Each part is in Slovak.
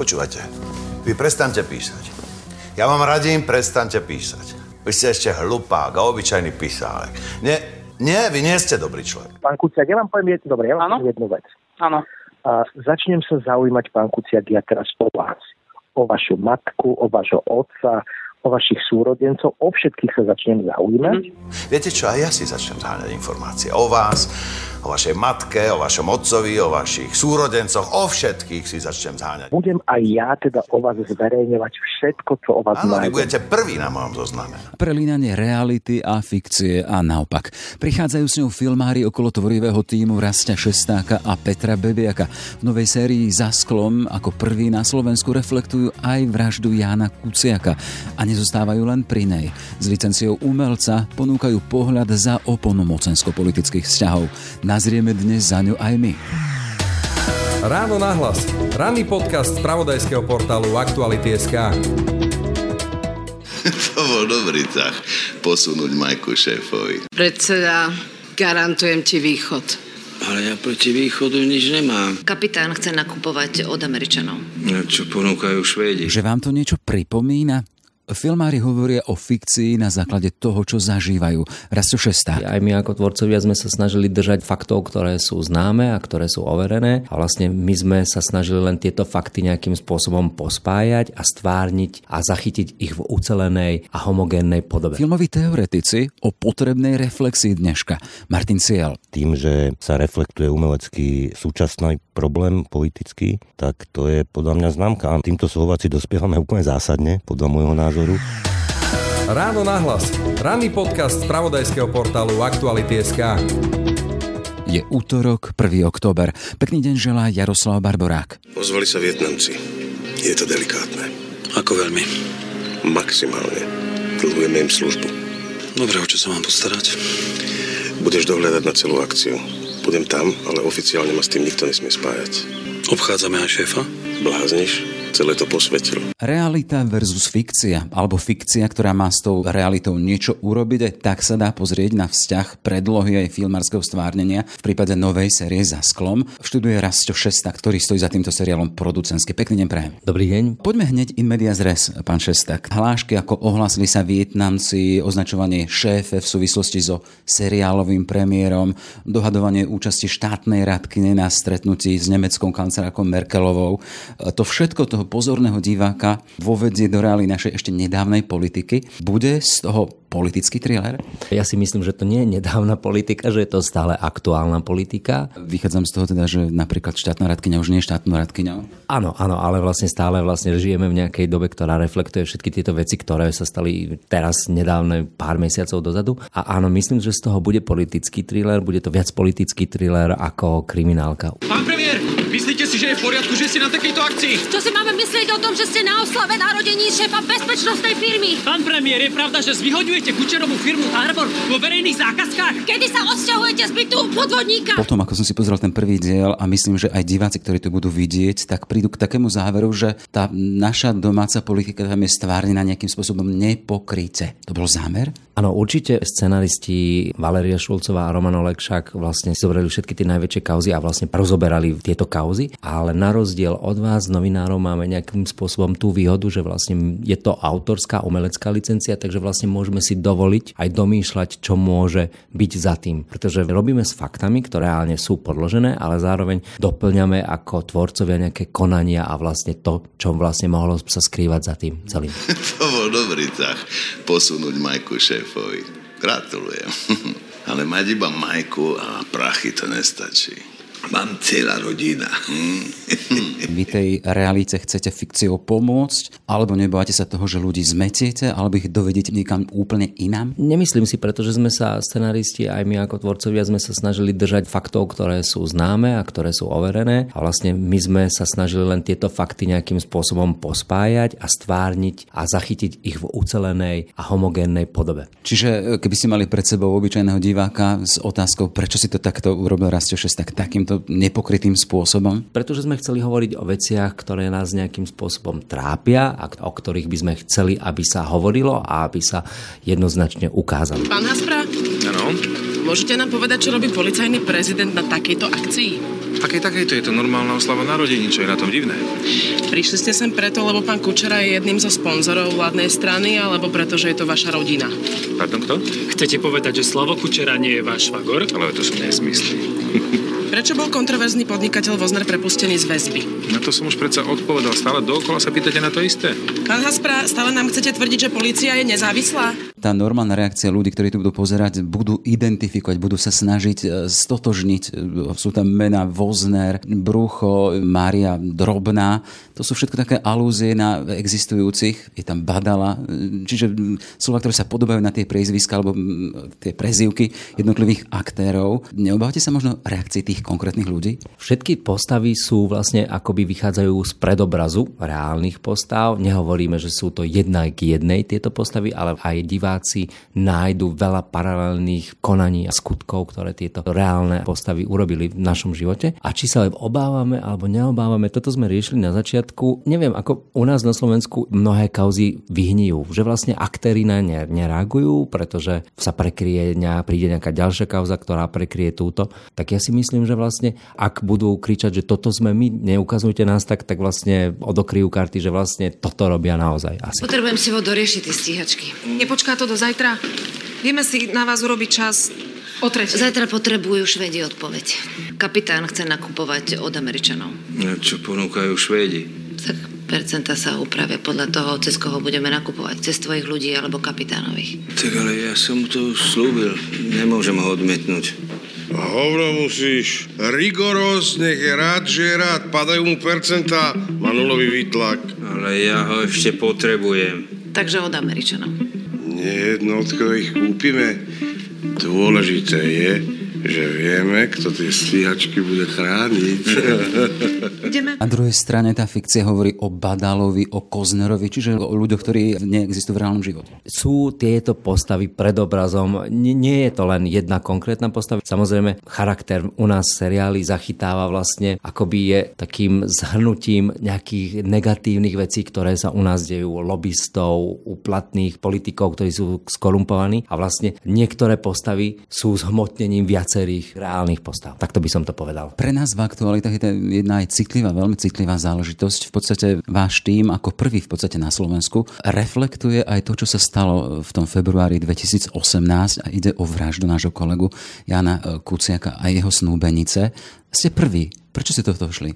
Počúvajte, vy prestaňte písať. Ja vám radím, prestaňte písať. Vy ste ešte hlupák a obyčajný písálek. Nie, nie, vy nie ste dobrý človek. Pán Kuciak, ja vám poviem jednu, dobre, ja vám poviem jednu vec. Áno. Začnem sa zaujímať, pán Kuciak, ja teraz o vás. O vašu matku, o vašho otca, o vašich súrodencov, o všetkých sa začnem zaujímať. Viete čo, aj ja si začnem zháňať informácie o vás, o vašej matke, o vašom otcovi, o vašich súrodencoch, o všetkých si začnem zháňať. Budem aj ja teda o vás zverejňovať všetko, čo o vás Áno, vy budete prvý na mojom zozname. Prelínanie reality a fikcie a naopak. Prichádzajú s ňou filmári okolo tvorivého týmu Rastia Šestáka a Petra Bebiaka. V novej sérii Za sklom ako prvý na Slovensku reflektujú aj vraždu Jána Kuciaka a nezostávajú len pri nej. S licenciou umelca ponúkajú pohľad za oponu mocensko-politických vzťahov. Nazrieme dnes za ňu aj my. Ráno nahlas. Ranný podcast z pravodajského portálu Aktuality.sk. To bol dobrý ťah posunúť Majku šéfovi. Predseda, garantujem ti východ. Ale ja proti východu nič nemám. Kapitán chce nakupovať od Američanov. No, Čo ponúkajú Švédi? Že vám to niečo pripomína? Filmári hovoria o fikcii na základe toho, čo zažívajú. Rasto Šestá. Aj my ako tvorcovia sme sa snažili držať faktov, ktoré sú známe a ktoré sú overené. A vlastne my sme sa snažili len tieto fakty nejakým spôsobom pospájať a stvárniť a zachytiť ich v ucelenej a homogénnej podobe. Filmoví teoretici o potrebnej reflexii dneška. Martin Ciel. tým, že sa reflektuje umelecký súčasný problém politický, tak to je podľa mňa známka. A týmto Slováci dospievame úplne zásadne, podľa môjho názoru. Ráno nahlas. Ranný podcast z pravodajského portálu Aktuality.sk. Je útorok, 1. október. Pekný deň želá Jaroslav Barborák. Ozvali sa Vietnamci. Je to delikátne. Ako veľmi? Maximálne. Dlhujeme im službu. Dobre, o čo sa mám postarať? Budeš dohľadať na celú akciu. Budem tam, ale oficiálne ma s tým nikto nesmie spájať. Obchádzame aj šéfa? Blázniš? Celé to posvetil. Realita versus fikcia, alebo fikcia, ktorá má s tou realitou niečo urobiť, tak sa dá pozrieť na vzťah predlohy aj filmárskeho stvárnenia v prípade novej série Za sklom. Študuje Rasto Šestak, ktorý stojí za týmto seriálom producentsky. Pekný deň prajem. Dobrý deň. Poďme hneď in medias res, pán Šestak. Hlášky, ako ohlasili sa Vietnamci, označovanie šéfe v súvislosti so seriálovým premiérom, dohadovanie účasti štátnej radkyne na stretnutí s nemeckou kancelárkou Merkelovou. To všetko toho pozorného diváka vovedie do reály našej ešte nedávnej politiky. Bude z toho politický thriller? Ja si myslím, že to nie je nedávna politika, že je to stále aktuálna politika. Vychádzam z toho teda, že napríklad štátna radkyňa už nie je štátnou radkyňou. Áno, áno, ale vlastne stále vlastne žijeme v nejakej dobe, ktorá reflektuje všetky tieto veci, ktoré sa stali teraz nedávne pár mesiacov dozadu. A áno, myslím, že z toho bude politický thriller, bude to viac politický thriller ako kriminálka. Pán ste na takejto akcii? Čo si máme myslieť o tom, že ste na oslave narodení šéfa bezpečnostnej firmy? Pán premiér, je pravda, že zvyhodňujete Kučerovú firmu Harbor vo verejných zákazkách? Kedy sa odsťahujete z bytu podvodníka? Potom, ako som si pozrel ten prvý diel a myslím, že aj diváci, ktorí to budú vidieť, tak prídu k takému záveru, že tá naša domáca politika tam je stvárnená nejakým spôsobom nepokryte. To bol zámer? Áno, určite scenaristi Valeria Šulcová a Roman Olekšak vlastne zobrali všetky tie najväčšie kauzy a vlastne rozoberali tieto kauzy, ale na rozdiel od vás, novinárov, máme nejakým spôsobom tú výhodu, že vlastne je to autorská umelecká licencia, takže vlastne môžeme si dovoliť aj domýšľať, čo môže byť za tým. Pretože robíme s faktami, ktoré reálne sú podložené, ale zároveň doplňame ako tvorcovia nejaké konania a vlastne to, čo vlastne mohlo sa skrývať za tým celým. To bol dobrý ťah posunúť Majku šéfovi. Gratulujem. Ale mať iba Majku a prachy to nestačí. Mám celá rodina. Vy tej realite chcete fikciou pomôcť, alebo nebojate sa toho, že ľudí zmetiete, alebo ich dovedete niekam úplne inám? Nemyslím si, pretože sme sa scenaristi, aj my ako tvorcovia sme sa snažili držať faktov, ktoré sú známe a ktoré sú overené. A vlastne my sme sa snažili len tieto fakty nejakým spôsobom pospájať a stvárniť a zachytiť ich v ucelenej a homogénnej podobe. Čiže keby ste mali pred sebou obyčajného diváka s otázkou, prečo si to takto urobil Rastio 6, tak takýmto nepokrytým spôsobom? Pretože sme chceli hovoriť o veciach, ktoré nás nejakým spôsobom trápia a o ktorých by sme chceli, aby sa hovorilo a aby sa jednoznačne ukázali. Pán Haspra, Áno. môžete nám povedať, čo robí policajný prezident na takejto akcii? Akej takejto je to normálna oslava narodení, čo je na tom divné? Prišli ste sem preto, lebo pán Kučera je jedným zo sponzorov vládnej strany, alebo preto, že je to vaša rodina? Pardon, kto? Chcete povedať, že Slavo Kučera nie je váš švagor? Ale to sú nesmysly. Prečo bol kontroverzný podnikateľ Vozner prepustený z väzby? Na to som už predsa odpovedal. Stále dookola sa pýtate na to isté. Pán Haspra, stále nám chcete tvrdiť, že policia je nezávislá? Tá normálna reakcia ľudí, ktorí tu budú pozerať, budú identifikovať, budú sa snažiť e, stotožniť. E, sú tam mená Vozner, Brucho, Mária Drobná. To sú všetko také alúzie na existujúcich. Je tam Badala. E, čiže slova, ktoré sa podobajú na tie priezviska alebo tie prezývky jednotlivých aktérov. Neobávate sa možno reakcie tých konkrétnych ľudí? Všetky postavy sú vlastne akoby vychádzajú z predobrazu reálnych postav. Nehovoríme, že sú to jedna k jednej tieto postavy, ale aj diváci nájdu veľa paralelných konaní a skutkov, ktoré tieto reálne postavy urobili v našom živote. A či sa obávame alebo neobávame, toto sme riešili na začiatku. Neviem, ako u nás na Slovensku mnohé kauzy vyhnijú, že vlastne aktéry na ne nereagujú, pretože sa prekrie, príde nejaká ďalšia kauza, ktorá prekrie túto. Tak ja si myslím, že vlastne ak budú kričať, že toto sme my, neukazujte nás tak, tak vlastne odokryjú karty, že vlastne toto robia naozaj. Asi. Potrebujem si ho doriešiť tie stíhačky. Nepočká to do zajtra? Vieme si na vás urobiť čas o tretej. Zajtra potrebujú Švedi odpoveď. Kapitán chce nakupovať od Američanov. No, čo ponúkajú Švédi? Tak percenta sa upravia podľa toho, cez koho budeme nakupovať. Cez tvojich ľudí alebo kapitánových. Tak ale ja som mu to slúbil. Nemôžem ho odmietnúť. Hovno musíš. Je rád, že je rád. Padajú mu percentá, má nulový výtlak. Ale ja ho ešte potrebujem. Takže od Američanov. Nejednotko ich kúpime. Dôležité je, že vieme, kto tie stíhačky bude chrániť. Na druhej strane tá fikcia hovorí o Badalovi, o Koznerovi, čiže o ľuďoch, ktorí neexistujú v reálnom živote. Sú tieto postavy pred obrazom. Nie, nie je to len jedna konkrétna postava. Samozrejme, charakter u nás seriály zachytáva vlastne, akoby je takým zhrnutím nejakých negatívnych vecí, ktoré sa u nás dejú, lobbystov, uplatných politikov, ktorí sú skorumpovaní a vlastne niektoré postavy sú zhmotnením viac viacerých reálnych postav. Takto by som to povedal. Pre nás v aktualitách je to jedna aj citlivá, veľmi citlivá záležitosť. V podstate váš tým ako prvý v podstate na Slovensku reflektuje aj to, čo sa stalo v tom februári 2018 a ide o vraždu nášho kolegu Jana Kuciaka a jeho snúbenice. Ste prvý. Prečo ste to šli?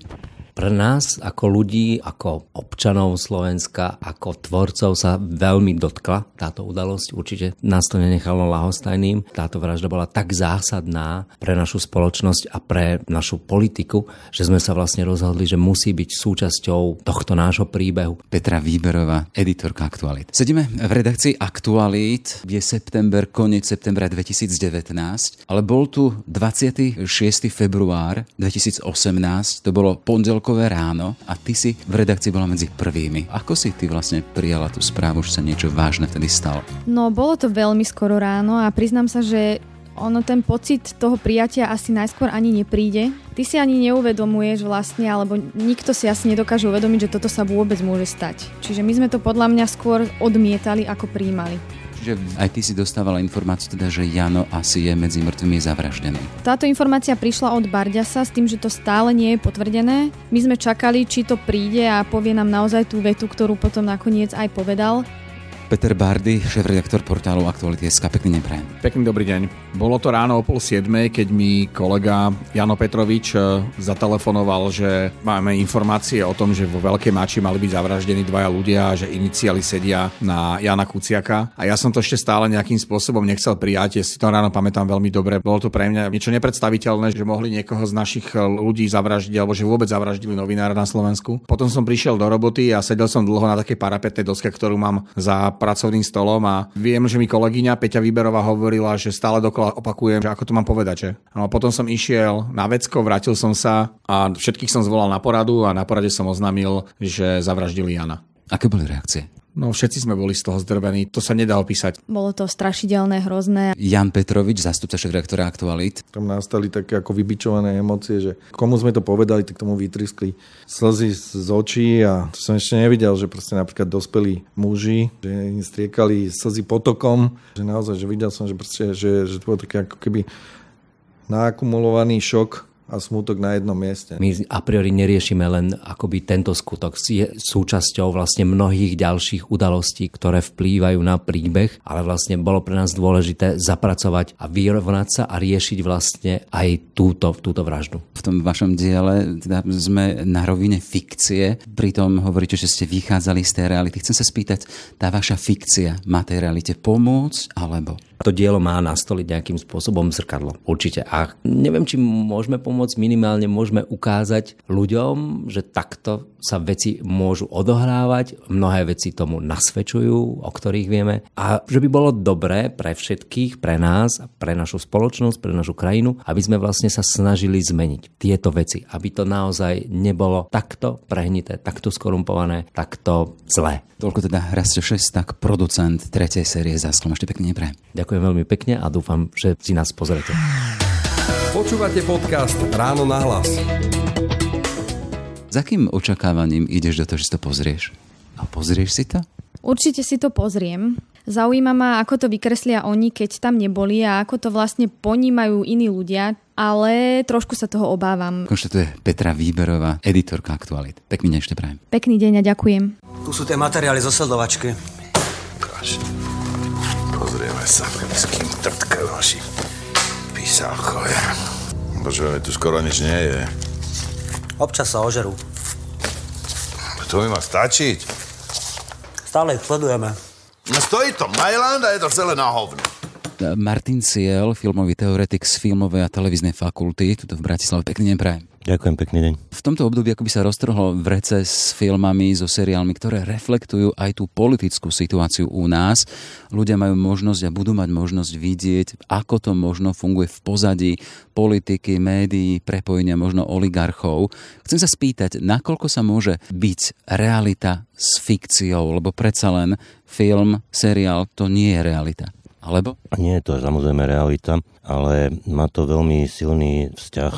Pre nás ako ľudí, ako občanov Slovenska, ako tvorcov sa veľmi dotkla táto udalosť. Určite nás to nenechalo lahostajným. Táto vražda bola tak zásadná pre našu spoločnosť a pre našu politiku, že sme sa vlastne rozhodli, že musí byť súčasťou tohto nášho príbehu. Petra Výberová, editorka Aktualit. Sedíme v redakcii Aktualit, je september, koniec septembra 2019, ale bol tu 26. február 2018, to bolo pondelko pondelkové ráno a ty si v redakcii bola medzi prvými. Ako si ty vlastne prijala tú správu, že sa niečo vážne vtedy stalo? No, bolo to veľmi skoro ráno a priznám sa, že ono ten pocit toho prijatia asi najskôr ani nepríde. Ty si ani neuvedomuješ vlastne, alebo nikto si asi nedokáže uvedomiť, že toto sa vôbec môže stať. Čiže my sme to podľa mňa skôr odmietali, ako príjmali. Čiže aj ty si dostávala informáciu teda, že Jano asi je medzi mŕtvými zavraždený. Táto informácia prišla od Barďasa s tým, že to stále nie je potvrdené. My sme čakali, či to príde a povie nám naozaj tú vetu, ktorú potom nakoniec aj povedal. Peter Bardy, šéf-redaktor portálu Aktuality.sk. Pekný deň prajem. Pekný dobrý deň. Bolo to ráno o pol siedmej, keď mi kolega Jano Petrovič e, zatelefonoval, že máme informácie o tom, že vo Veľkej Mači mali byť zavraždení dvaja ľudia a že iniciály sedia na Jana Kuciaka. A ja som to ešte stále nejakým spôsobom nechcel prijať. Ja si to ráno pamätám veľmi dobre. Bolo to pre mňa niečo nepredstaviteľné, že mohli niekoho z našich ľudí zavraždiť alebo že vôbec zavraždili novinára na Slovensku. Potom som prišiel do roboty a sedel som dlho na takej parapetnej doske, ktorú mám za pracovným stolom a viem, že mi kolegyňa Peťa Výberová hovorila, že stále dokola opakujem, že ako to mám povedať. Že? No a potom som išiel na vecko, vrátil som sa a všetkých som zvolal na poradu a na porade som oznámil, že zavraždili Jana. Aké boli reakcie? No všetci sme boli z toho zdrvení, to sa nedá opísať. Bolo to strašidelné, hrozné. Jan Petrovič, zastupca šéf-reaktora Aktualit. Tam nastali také ako vybičované emócie, že komu sme to povedali, tak tomu vytriskli slzy z očí a to som ešte nevidel, že proste napríklad dospelí muži, že im striekali slzy potokom, že naozaj, že videl som, že proste, že, že to bolo také ako keby naakumulovaný šok a smutok na jednom mieste. My a priori neriešime len akoby tento skutok. Je súčasťou vlastne mnohých ďalších udalostí, ktoré vplývajú na príbeh, ale vlastne bolo pre nás dôležité zapracovať a vyrovnať sa a riešiť vlastne aj túto, túto vraždu. V tom vašom diele teda sme na rovine fikcie, pritom hovoríte, že ste vychádzali z tej reality. Chcem sa spýtať, tá vaša fikcia má tej realite pomôcť alebo? To dielo má nastoliť nejakým spôsobom zrkadlo. Určite. A neviem, či môžeme pomôcť, minimálne môžeme ukázať ľuďom, že takto sa veci môžu odohrávať, mnohé veci tomu nasvedčujú, o ktorých vieme a že by bolo dobré pre všetkých, pre nás, pre našu spoločnosť, pre našu krajinu, aby sme vlastne sa snažili zmeniť tieto veci, aby to naozaj nebolo takto prehnité, takto skorumpované, takto zlé. Toľko teda Rasto 6, tak producent tretej série Zasklom. Ešte pekne neprajem. Ďakujem veľmi pekne a dúfam, že si nás pozrete. Počúvate podcast Ráno na hlas. Za akým očakávaním ideš do toho, že si to pozrieš? A pozrieš si to? Určite si to pozriem. Zaujíma ma, ako to vykreslia oni, keď tam neboli a ako to vlastne ponímajú iní ľudia, ale trošku sa toho obávam. Konštatuje Petra Výberová, editorka Aktualit. Pekný deň ešte prajem. Pekný deň a ďakujem. Tu sú tie materiály zo sledovačky. Ukáž. Pozrieme sa, s kým trtkajú naši písálkovia. Počujeme, tu skoro nič nie je. Občas sa ožerú. To mi má stačiť. Stále ich sledujeme. No stojí to Mailand a je to celé na hovno. Martin Ciel, filmový teoretik z filmovej a televíznej fakulty, tuto v Bratislave. Pekný deň prajem. Ďakujem, pekný deň. V tomto období ako by sa roztrhlo vrece s filmami, so seriálmi, ktoré reflektujú aj tú politickú situáciu u nás. Ľudia majú možnosť a budú mať možnosť vidieť, ako to možno funguje v pozadí politiky, médií, prepojenia možno oligarchov. Chcem sa spýtať, nakoľko sa môže byť realita s fikciou, lebo predsa len film, seriál, to nie je realita. Alebo? Nie je to samozrejme realita, ale má to veľmi silný vzťah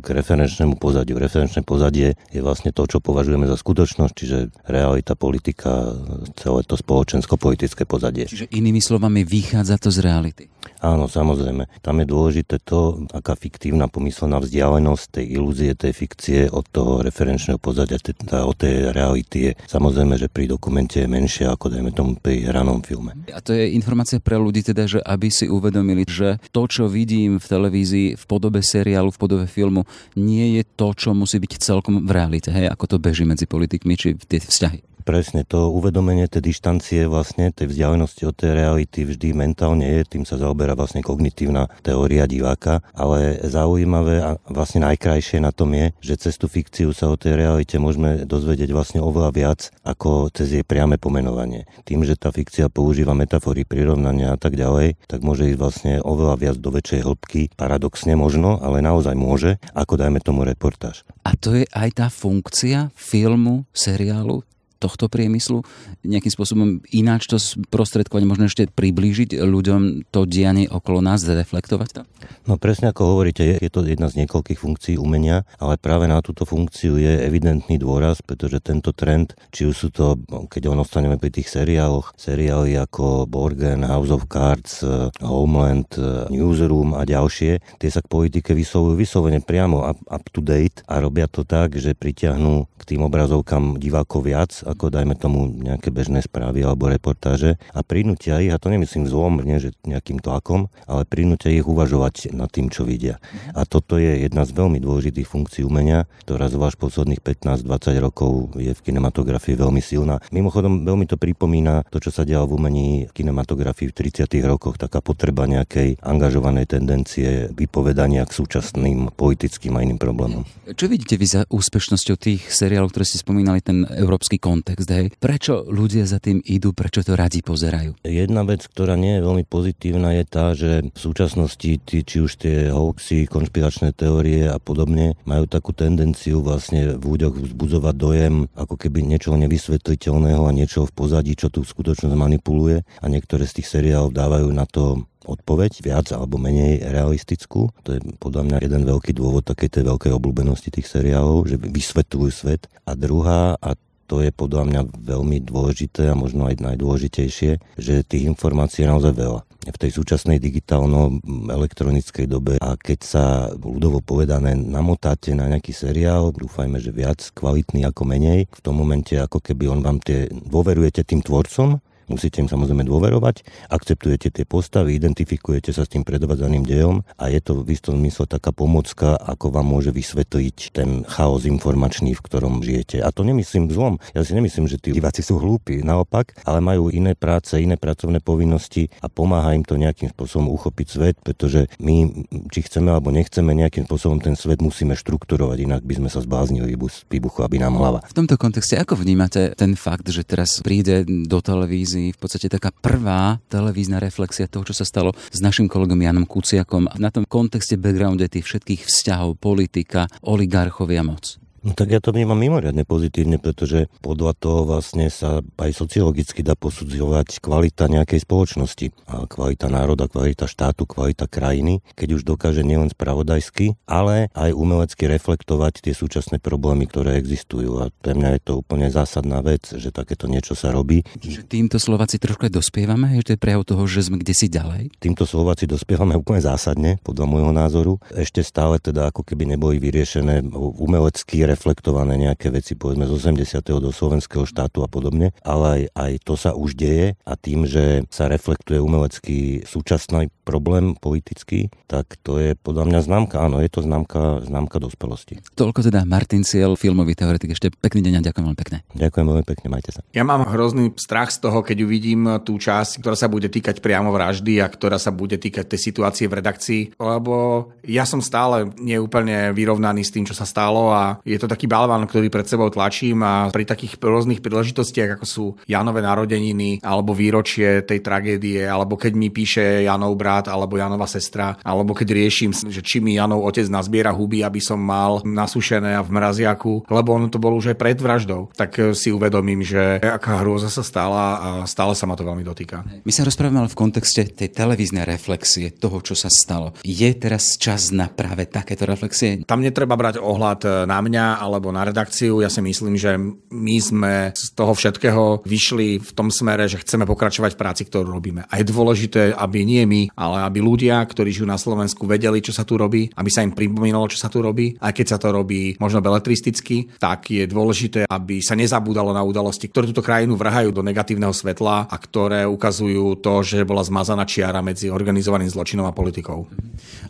k referenčnému pozadiu. Referenčné pozadie je vlastne to, čo považujeme za skutočnosť, čiže realita, politika, celé to spoločensko-politické pozadie. Čiže inými slovami vychádza to z reality. Áno, samozrejme. Tam je dôležité to, aká fiktívna pomyslená vzdialenosť tej ilúzie, tej fikcie od toho referenčného pozadia, teda od tej reality je samozrejme, že pri dokumente je menšia ako dajme tomu pri hranom filme. A to je informácia pre ľudí teda, že aby si uvedomili, že to, čo vidím v televízii v podobe seriálu, v podobe filmu, nie je to, čo musí byť celkom v realite, hej, ako to beží medzi politikmi, či tie vzťahy. Presne, to uvedomenie tej dištancie vlastne, tej vzdialenosti od tej reality vždy mentálne je, tým sa zaoberá vlastne kognitívna teória diváka, ale zaujímavé a vlastne najkrajšie na tom je, že cez tú fikciu sa o tej realite môžeme dozvedieť vlastne oveľa viac ako cez jej priame pomenovanie. Tým, že tá fikcia používa metafory, prirovnania a tak ďalej, tak môže ísť vlastne oveľa viac do väčšej hĺbky, paradoxne možno, ale naozaj môže, ako dajme tomu reportáž. A to je aj tá funkcia filmu, seriálu, tohto priemyslu nejakým spôsobom ináč to sprostredkovať, možno ešte priblížiť ľuďom to dianie okolo nás, reflektovať to? No presne ako hovoríte, je, to jedna z niekoľkých funkcií umenia, ale práve na túto funkciu je evidentný dôraz, pretože tento trend, či už sú to, keď on ostaneme pri tých seriáloch, seriály ako Borgen, House of Cards, eh, Homeland, eh, Newsroom a ďalšie, tie sa k politike vyslovujú vyslovene priamo up, up to date a robia to tak, že pritiahnú k tým obrazovkám divákov viac ako dajme tomu nejaké bežné správy alebo reportáže a prinútia ich, a to nemyslím zlom, nie že nejakým tlakom, ale prinútia ich uvažovať nad tým, čo vidia. A toto je jedna z veľmi dôležitých funkcií umenia, ktorá zvlášť posledných 15-20 rokov je v kinematografii veľmi silná. Mimochodom, veľmi to pripomína to, čo sa dialo v umení v kinematografii v 30. rokoch, taká potreba nejakej angažovanej tendencie vypovedania k súčasným politickým a iným problémom. Čo vidíte vy za úspešnosťou tých seriálov, ktoré ste spomínali, ten európsky kontext? Kontext, hej. Prečo ľudia za tým idú, prečo to radi pozerajú? Jedna vec, ktorá nie je veľmi pozitívna, je tá, že v súčasnosti tí, či už tie hoaxy, konšpiračné teórie a podobne majú takú tendenciu vlastne v ľuďoch vzbudzovať dojem, ako keby niečo nevysvetliteľného a niečo v pozadí, čo tu skutočnosť manipuluje a niektoré z tých seriálov dávajú na to odpoveď, viac alebo menej realistickú. To je podľa mňa jeden veľký dôvod takej tej veľkej obľúbenosti tých seriálov, že vysvetľujú svet. A druhá, a to je podľa mňa veľmi dôležité a možno aj najdôležitejšie, že tých informácií je naozaj veľa. v tej súčasnej digitálno-elektronickej dobe a keď sa ľudovo povedané namotáte na nejaký seriál, dúfajme, že viac kvalitný ako menej, v tom momente ako keby on vám tie, dôverujete tým tvorcom, Musíte im samozrejme dôverovať, akceptujete tie postavy, identifikujete sa s tým predvádzaním dejom a je to v istom zmysle taká pomocka, ako vám môže vysvetliť ten chaos informačný, v ktorom žijete. A to nemyslím zlom. Ja si nemyslím, že tí diváci sú hlúpi, naopak, ale majú iné práce, iné pracovné povinnosti a pomáha im to nejakým spôsobom uchopiť svet, pretože my, či chceme alebo nechceme, nejakým spôsobom ten svet musíme štrukturovať, inak by sme sa zbláznili výbuchu, aby nám hlava. V tomto kontexte, ako vnímate ten fakt, že teraz príde do televízie televízii v podstate taká prvá televízna reflexia toho, čo sa stalo s našim kolegom Janom Kuciakom na tom kontexte backgrounde tých všetkých vzťahov, politika, oligarchovia moc. No tak ja to vnímam mimoriadne pozitívne, pretože podľa toho vlastne sa aj sociologicky dá posudzovať kvalita nejakej spoločnosti. A kvalita národa, kvalita štátu, kvalita krajiny, keď už dokáže nielen spravodajsky, ale aj umelecky reflektovať tie súčasné problémy, ktoré existujú. A pre mňa je to úplne zásadná vec, že takéto niečo sa robí. Že týmto Slováci trošku aj dospievame? Je to prejav toho, že sme kde si ďalej? Týmto Slováci dospievame úplne zásadne, podľa môjho názoru. Ešte stále teda ako keby neboli vyriešené umelecky reflektované nejaké veci, povedzme z 80. do slovenského štátu a podobne, ale aj, aj to sa už deje a tým, že sa reflektuje umelecký súčasný problém politický, tak to je podľa mňa známka, áno, je to známka, známka dospelosti. Toľko teda Martin Ciel, filmový teoretik. Ešte pekný deň a ďakujem veľmi pekne. Ďakujem veľmi pekne, majte sa. Ja mám hrozný strach z toho, keď uvidím tú časť, ktorá sa bude týkať priamo vraždy a ktorá sa bude týkať tej situácie v redakcii, lebo ja som stále neúplne vyrovnaný s tým, čo sa stalo a je to taký balván, ktorý pred sebou tlačím a pri takých rôznych príležitostiach, ako sú Janové narodeniny, alebo výročie tej tragédie, alebo keď mi píše Janov brat, alebo Janova sestra, alebo keď riešim, že či mi Janov otec nazbiera huby, aby som mal nasušené a v mraziaku, lebo ono to bolo už aj pred vraždou, tak si uvedomím, že aká hrôza sa stala a stále sa ma to veľmi dotýka. My sa rozprávame ale v kontexte tej televíznej reflexie toho, čo sa stalo. Je teraz čas na práve takéto reflexie? Tam netreba brať ohľad na mňa, alebo na redakciu. Ja si myslím, že my sme z toho všetkého vyšli v tom smere, že chceme pokračovať v práci, ktorú robíme. A je dôležité, aby nie my, ale aby ľudia, ktorí žijú na Slovensku, vedeli, čo sa tu robí, aby sa im pripomínalo, čo sa tu robí. Aj keď sa to robí možno beletristicky, tak je dôležité, aby sa nezabúdalo na udalosti, ktoré túto krajinu vrhajú do negatívneho svetla a ktoré ukazujú to, že bola zmazaná čiara medzi organizovaným zločinom a politikou.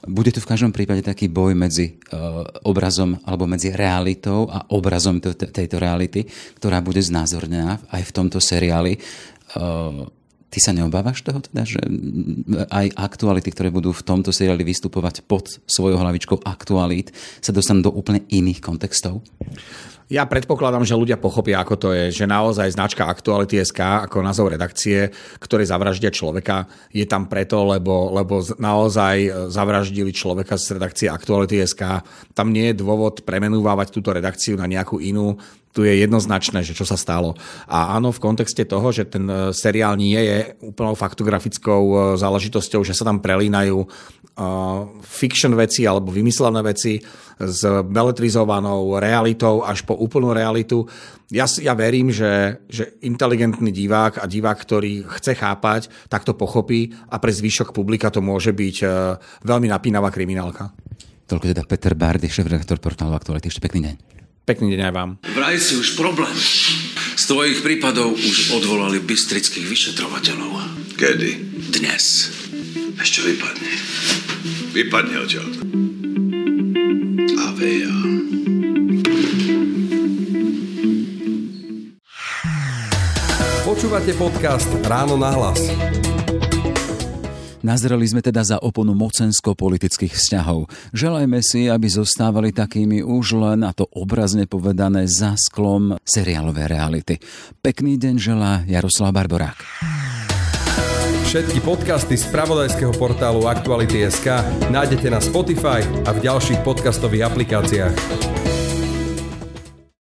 Bude tu v každom prípade taký boj medzi uh, obrazom alebo medzi realitou realitou a obrazom tejto reality, ktorá bude znázornená aj v tomto seriáli. Ty sa neobávaš toho teda, že aj aktuality, ktoré budú v tomto seriáli vystupovať pod svojou hlavičkou aktualít, sa dostanú do úplne iných kontextov? Ja predpokladám, že ľudia pochopia, ako to je, že naozaj značka Aktuality SK ako názov redakcie, ktoré zavraždia človeka, je tam preto, lebo, lebo naozaj zavraždili človeka z redakcie Aktuality SK. Tam nie je dôvod premenúvať túto redakciu na nejakú inú tu je jednoznačné, že čo sa stalo. A áno, v kontexte toho, že ten e, seriál nie je úplnou faktografickou e, záležitosťou, že sa tam prelínajú fiction veci alebo vymyslené veci s beletrizovanou realitou až po úplnú realitu. Ja, ja verím, že, že inteligentný divák a divák, ktorý chce chápať, tak to pochopí a pre zvyšok publika to môže byť uh, veľmi napínavá kriminálka. Toľko teda Peter Bardy, šéf-redaktor portálu Aktuality. Ešte pekný deň. Pekný deň aj vám. Vraj si už problém. Z tvojich prípadov už odvolali bystrických vyšetrovateľov. Kedy? Dnes. Ešte vypadne. Vypadne odtiaľ. Počúvate podcast Ráno na hlas. Nazreli sme teda za oponu mocensko-politických vzťahov. Želajme si, aby zostávali takými už len, a to obrazne povedané, za sklom seriálové reality. Pekný deň želá Jaroslav Barborák. Všetky podcasty z pravodajského portálu Aktuality.sk nájdete na Spotify a v ďalších podcastových aplikáciách.